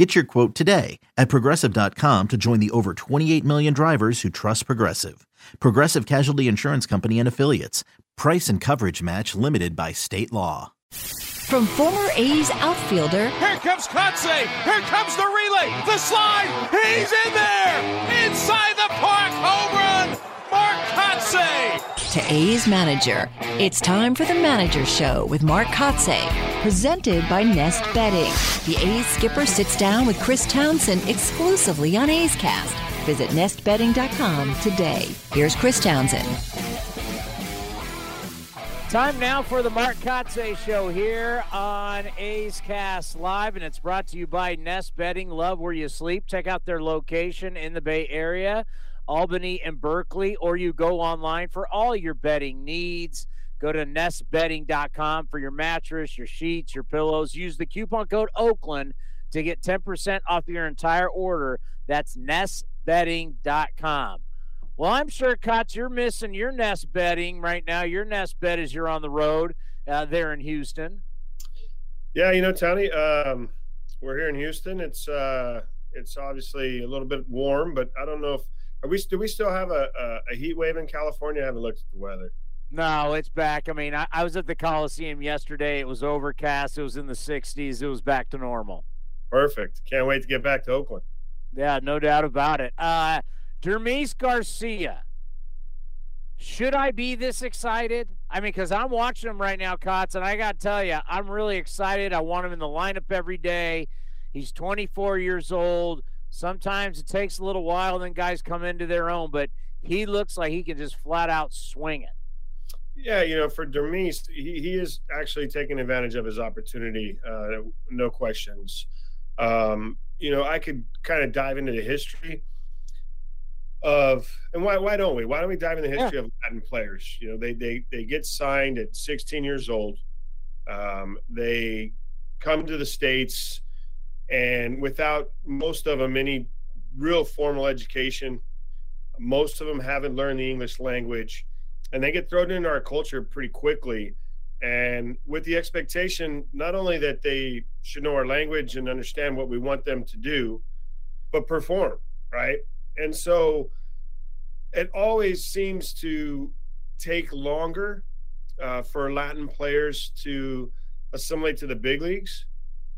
Get your quote today at progressive.com to join the over 28 million drivers who trust Progressive. Progressive Casualty Insurance Company and Affiliates. Price and coverage match limited by state law. From former A's outfielder. Here comes Kotsay. Here comes the relay. The slide. He's in there. Inside the park. Home run. Mark Kotsay. To A's manager. It's time for the Manager Show with Mark Kotsay. Presented by Nest Bedding. The A's skipper sits down with Chris Townsend exclusively on A's Cast. Visit nestbedding.com today. Here's Chris Townsend. Time now for the Mark Kotsay Show here on A's Cast Live, and it's brought to you by Nest Bedding. Love where you sleep. Check out their location in the Bay Area, Albany and Berkeley, or you go online for all your betting needs. Go to nestbedding.com for your mattress, your sheets, your pillows. Use the coupon code Oakland to get 10% off your entire order. That's nestbedding.com. Well, I'm sure, Cots, you're missing your nest bedding right now. Your nest bet is you're on the road uh, there in Houston. Yeah, you know, Tony, um, we're here in Houston. It's uh, it's obviously a little bit warm, but I don't know if are we do we still have a, a, a heat wave in California? I haven't looked at the weather. No, it's back. I mean, I, I was at the Coliseum yesterday. It was overcast. It was in the 60s. It was back to normal. Perfect. Can't wait to get back to Oakland. Yeah, no doubt about it. Uh, Dermis Garcia. Should I be this excited? I mean, because I'm watching him right now, Cots, and I got to tell you, I'm really excited. I want him in the lineup every day. He's 24 years old. Sometimes it takes a little while, then guys come into their own, but he looks like he can just flat out swing it. Yeah, you know, for Dermis, he, he is actually taking advantage of his opportunity, uh, no questions. Um, you know, I could kind of dive into the history of and why why don't we? Why don't we dive in the history yeah. of Latin players? You know, they they they get signed at 16 years old. Um, they come to the states, and without most of them any real formal education, most of them haven't learned the English language, and they get thrown into our culture pretty quickly. And with the expectation, not only that they should know our language and understand what we want them to do, but perform, right? And so it always seems to take longer uh, for Latin players to assimilate to the big leagues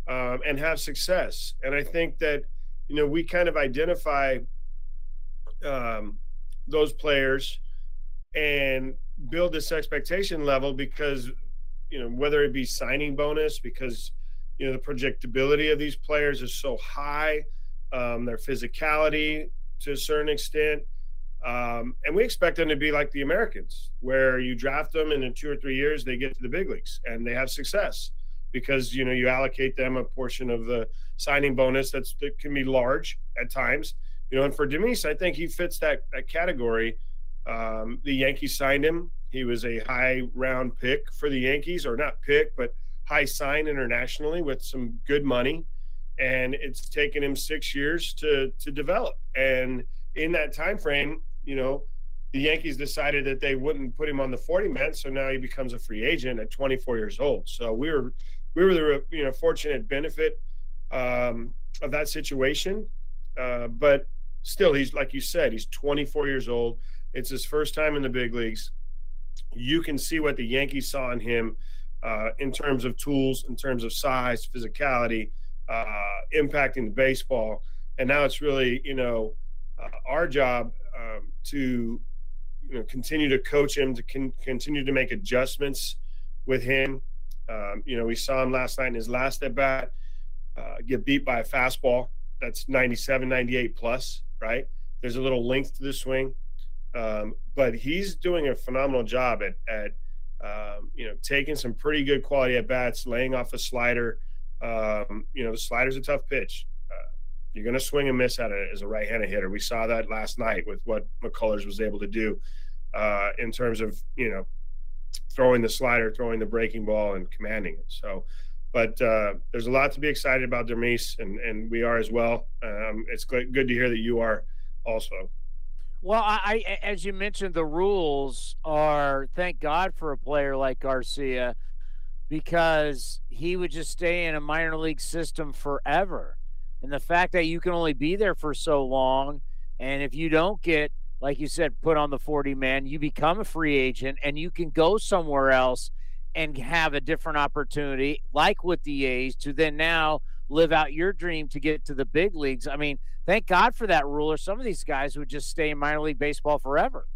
um, and have success. And I think that, you know, we kind of identify um, those players and build this expectation level because, you know, whether it be signing bonus, because, you know, the projectability of these players is so high, um, their physicality, to a certain extent. Um, and we expect them to be like the Americans, where you draft them and in two or three years they get to the big leagues and they have success because you know you allocate them a portion of the signing bonus that's that can be large at times. You know, and for Dermis, I think he fits that that category. Um, the Yankees signed him. He was a high round pick for the Yankees, or not pick, but high sign internationally with some good money and it's taken him six years to to develop. And in that time frame, you know, the Yankees decided that they wouldn't put him on the 40 man, so now he becomes a free agent at 24 years old. So we were we were the you know fortunate benefit um, of that situation, uh, but still, he's like you said, he's 24 years old. It's his first time in the big leagues. You can see what the Yankees saw in him uh, in terms of tools, in terms of size, physicality uh, impacting the baseball. And now it's really, you know, uh, our job um, to, you know, continue to coach him, to con- continue to make adjustments with him. Um, you know, we saw him last night in his last at bat uh, get beat by a fastball that's 97, 98 plus, right? There's a little length to the swing. Um, but he's doing a phenomenal job at, at um, you know, taking some pretty good quality at bats, laying off a slider, um, you know, the slider's a tough pitch. Uh, you're going to swing and miss at it as a right-handed hitter. We saw that last night with what McCullers was able to do uh, in terms of you know throwing the slider, throwing the breaking ball, and commanding it. So, but uh, there's a lot to be excited about Dermis, and and we are as well. Um, it's good to hear that you are also. Well, I, I, as you mentioned, the rules are thank God for a player like Garcia because he would just stay in a minor league system forever. And the fact that you can only be there for so long, and if you don't get, like you said, put on the 40 man, you become a free agent and you can go somewhere else and have a different opportunity, like with the A's, to then now live out your dream to get to the big leagues. I mean, thank God for that rule, or some of these guys would just stay in minor league baseball forever.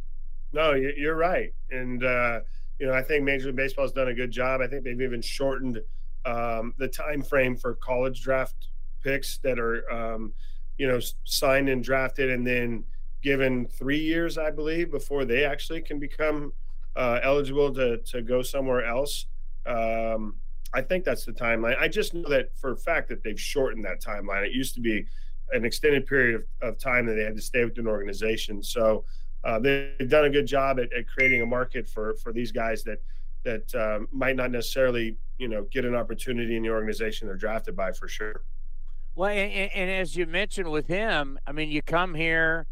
No, you're right. And, uh, you know, I think Major League Baseball has done a good job. I think they've even shortened um, the time frame for college draft picks that are, um, you know, signed and drafted, and then given three years, I believe, before they actually can become uh, eligible to to go somewhere else. Um, I think that's the timeline. I just know that for a fact that they've shortened that timeline. It used to be an extended period of, of time that they had to stay with an organization. So uh, they've done a good job at, at, creating a market for for these guys that that um, might not necessarily you know get an opportunity in the organization they're drafted by for sure. Well, and, and as you mentioned with him, I mean, you come here,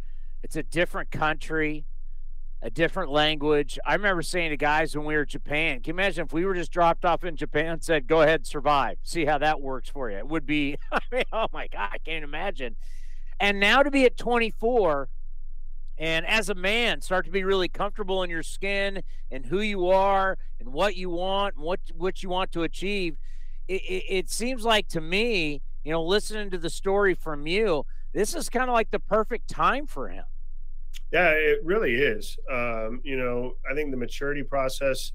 it's a different country a different language. I remember saying to guys when we were in Japan, can you imagine if we were just dropped off in Japan and said, go ahead, survive, see how that works for you? It would be, I mean, oh my God, I can't imagine. And now to be at 24 and as a man, start to be really comfortable in your skin and who you are and what you want and what, what you want to achieve. It, it, it seems like to me, you know, listening to the story from you, this is kind of like the perfect time for him. Yeah, it really is. Um, you know, I think the maturity process,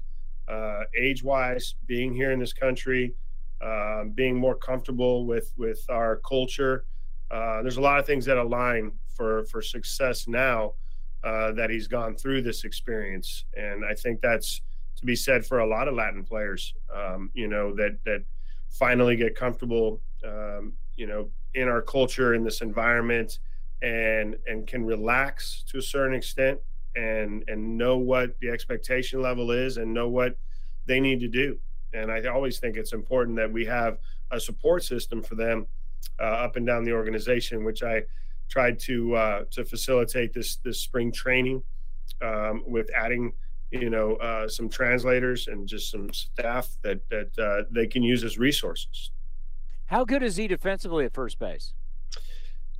uh, age wise, being here in this country, uh, being more comfortable with with our culture. Uh, there's a lot of things that align for for success now uh, that he's gone through this experience, and I think that's to be said for a lot of Latin players. Um, you know that that finally get comfortable. Um, you know, in our culture, in this environment and and can relax to a certain extent and and know what the expectation level is and know what they need to do. And i always think it's important that we have a support system for them uh, up and down the organization which i tried to uh, to facilitate this this spring training um, with adding you know uh, some translators and just some staff that that uh, they can use as resources. How good is he defensively at first base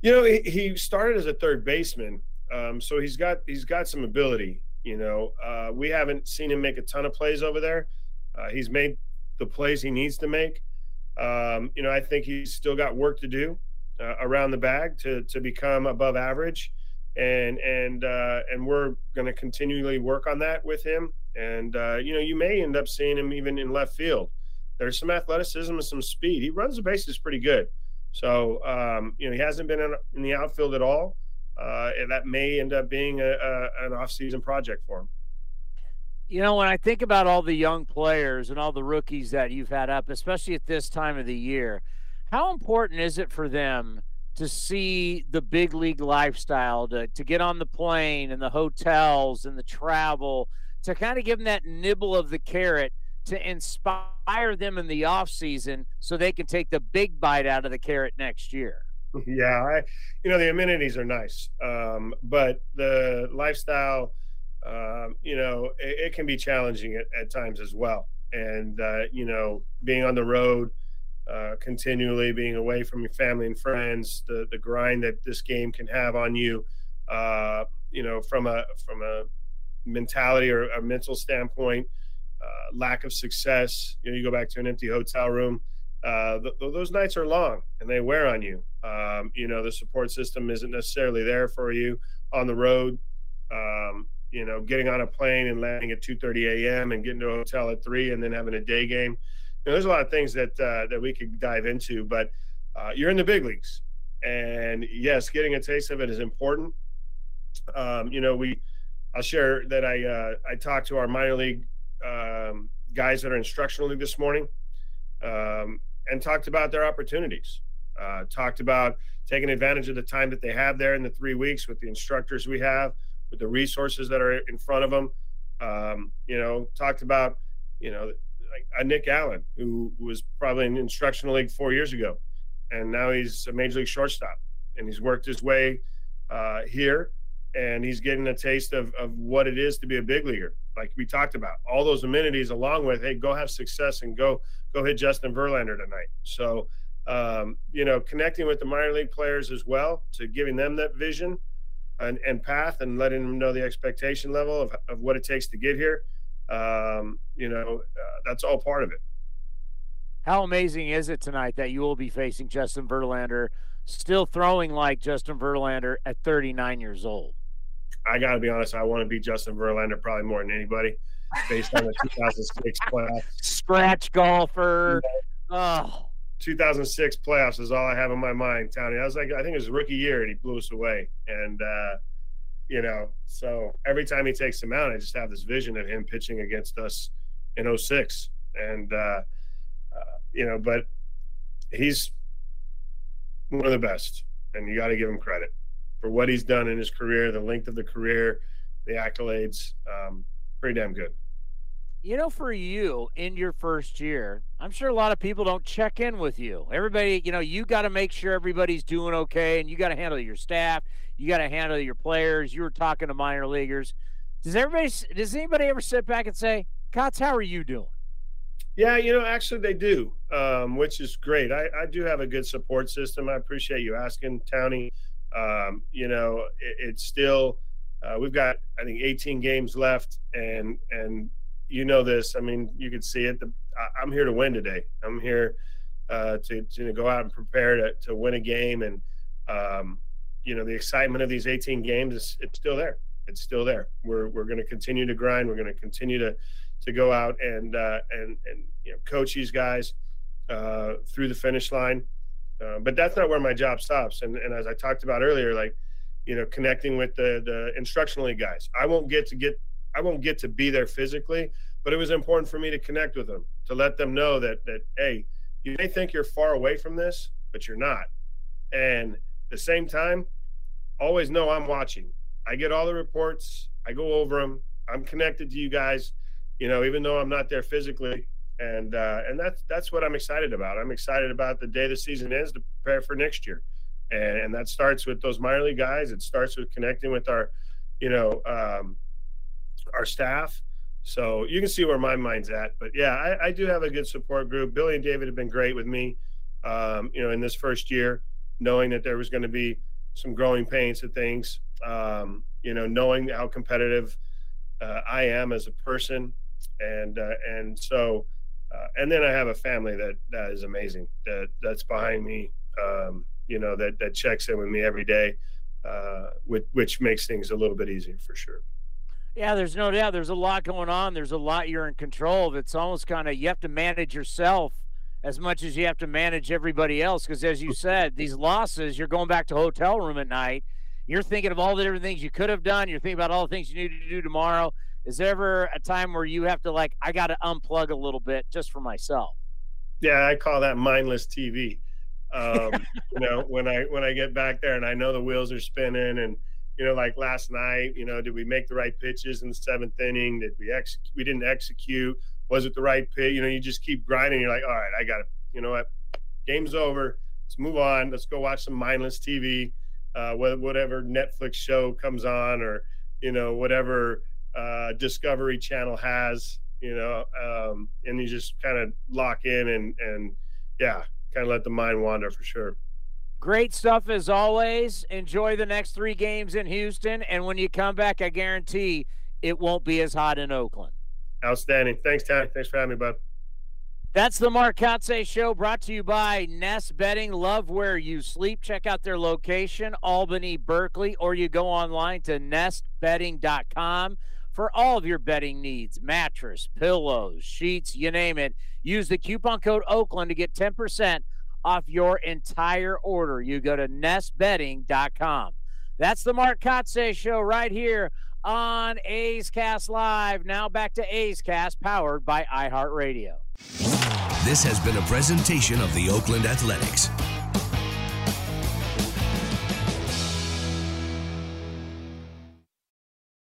you know, he, he started as a third baseman, um, so he's got he's got some ability. You know, uh, we haven't seen him make a ton of plays over there. Uh, he's made the plays he needs to make. Um, you know, I think he's still got work to do uh, around the bag to to become above average, and and uh, and we're going to continually work on that with him. And uh, you know, you may end up seeing him even in left field. There's some athleticism and some speed. He runs the bases pretty good. So, um, you know, he hasn't been in, in the outfield at all. Uh, and that may end up being a, a, an off-season project for him. You know, when I think about all the young players and all the rookies that you've had up, especially at this time of the year, how important is it for them to see the big league lifestyle, to, to get on the plane and the hotels and the travel, to kind of give them that nibble of the carrot to inspire them in the off season so they can take the big bite out of the carrot next year. Yeah, I, you know, the amenities are nice, um, but the lifestyle, um, you know, it, it, can be challenging at, at times as well. And uh, you know, being on the road uh, continually, being away from your family and friends, the the grind that this game can have on you, uh, you know, from a from a mentality or a mental standpoint uh, lack of success. You know, you go back to an empty hotel room. Uh, th- those nights are long and they wear on you. Um, you know, the support system isn't necessarily there for you on the road. Um, you know, getting on a plane and landing at 2:30 a.m. and getting to a hotel at three, and then having a day game. You know, there's a lot of things that uh, that we could dive into, but uh, you're in the big leagues, and yes, getting a taste of it is important. Um, you know, we I'll share that I uh, I talked to our minor league um, guys that are instructionally this morning um, and talked about their opportunities. Uh, talked about taking advantage of the time that they have there in the three weeks with the instructors we have, with the resources that are in front of them. Um, you know, talked about, you know, like a Nick Allen, who was probably in instructional league four years ago, and now he's a major league shortstop, and he's worked his way uh, here, and he's getting a taste of of what it is to be a big leaguer. Like we talked about, all those amenities, along with hey, go have success and go go hit Justin Verlander tonight. So, um, you know, connecting with the minor league players as well to giving them that vision and, and path and letting them know the expectation level of, of what it takes to get here. Um, you know, uh, that's all part of it. How amazing is it tonight that you will be facing Justin Verlander, still throwing like Justin Verlander at 39 years old? I got to be honest. I want to be Justin Verlander probably more than anybody, based on the 2006 playoffs. Scratch golfer. Oh. 2006 playoffs is all I have in my mind, Tony. I was like, I think it was rookie year, and he blew us away. And uh, you know, so every time he takes him out, I just have this vision of him pitching against us in 06. and uh, uh, you know, but he's one of the best, and you got to give him credit for what he's done in his career, the length of the career, the accolades. Um, pretty damn good. You know, for you in your first year, I'm sure a lot of people don't check in with you. Everybody, you know, you got to make sure everybody's doing okay, and you got to handle your staff. You got to handle your players. You were talking to minor leaguers. Does everybody? Does anybody ever sit back and say, "Cots, how are you doing?" Yeah, you know, actually they do, um, which is great. I, I, do have a good support system. I appreciate you asking, Townie. Um, you know, it, it's still uh, we've got I think 18 games left, and and you know this. I mean, you can see it. The, I, am here to win today. I'm here uh, to, to go out and prepare to, to win a game. And, um, you know, the excitement of these 18 games is it's still there. It's still there. We're, we're going to continue to grind. We're going to continue to, to go out and, uh, and, and, you know, coach these guys uh, through the finish line. Uh, but that's not where my job stops. And, and as I talked about earlier, like, you know, connecting with the, the instructional guys, I won't get to get I won't get to be there physically, but it was important for me to connect with them to let them know that that hey, you may think you're far away from this, but you're not. And the same time, always know I'm watching. I get all the reports. I go over them. I'm connected to you guys. You know, even though I'm not there physically, and uh, and that's that's what I'm excited about. I'm excited about the day the season ends to prepare for next year, and and that starts with those minor league guys. It starts with connecting with our, you know, um, our staff. So you can see where my mind's at. But yeah, I, I do have a good support group. Billy and David have been great with me, um, you know, in this first year, knowing that there was going to be some growing pains and things, um, you know, knowing how competitive uh, I am as a person. And, uh, and so, uh, and then I have a family that, that is amazing, that that's behind me, um, you know, that, that checks in with me every day, uh, which, which makes things a little bit easier for sure. Yeah, there's no doubt. There's a lot going on. There's a lot you're in control of. It's almost kind of you have to manage yourself as much as you have to manage everybody else. Because as you said, these losses, you're going back to hotel room at night. You're thinking of all the different things you could have done. You're thinking about all the things you need to do tomorrow. Is there ever a time where you have to like, I got to unplug a little bit just for myself? Yeah, I call that mindless TV. Um, you know, when I when I get back there and I know the wheels are spinning and you know, like last night, you know, did we make the right pitches in the seventh inning? Did we execute? We didn't execute. Was it the right pitch? You know, you just keep grinding. You're like, all right, I got it. You know what? Game's over. Let's move on. Let's go watch some mindless TV, uh, whatever Netflix show comes on, or you know, whatever uh, Discovery Channel has. You know, um, and you just kind of lock in and and yeah, kind of let the mind wander for sure. Great stuff as always. Enjoy the next three games in Houston. And when you come back, I guarantee it won't be as hot in Oakland. Outstanding. Thanks, Ty. Thanks for having me, bud. That's the Mark Kotsay Show brought to you by Nest Bedding. Love where you sleep. Check out their location, Albany, Berkeley, or you go online to nestbedding.com for all of your bedding needs mattress, pillows, sheets, you name it. Use the coupon code Oakland to get 10% off your entire order. You go to nestbedding.com. That's the Mark Kotsay Show right here on A's Cast Live. Now back to A's Cast, powered by iHeartRadio. This has been a presentation of the Oakland Athletics.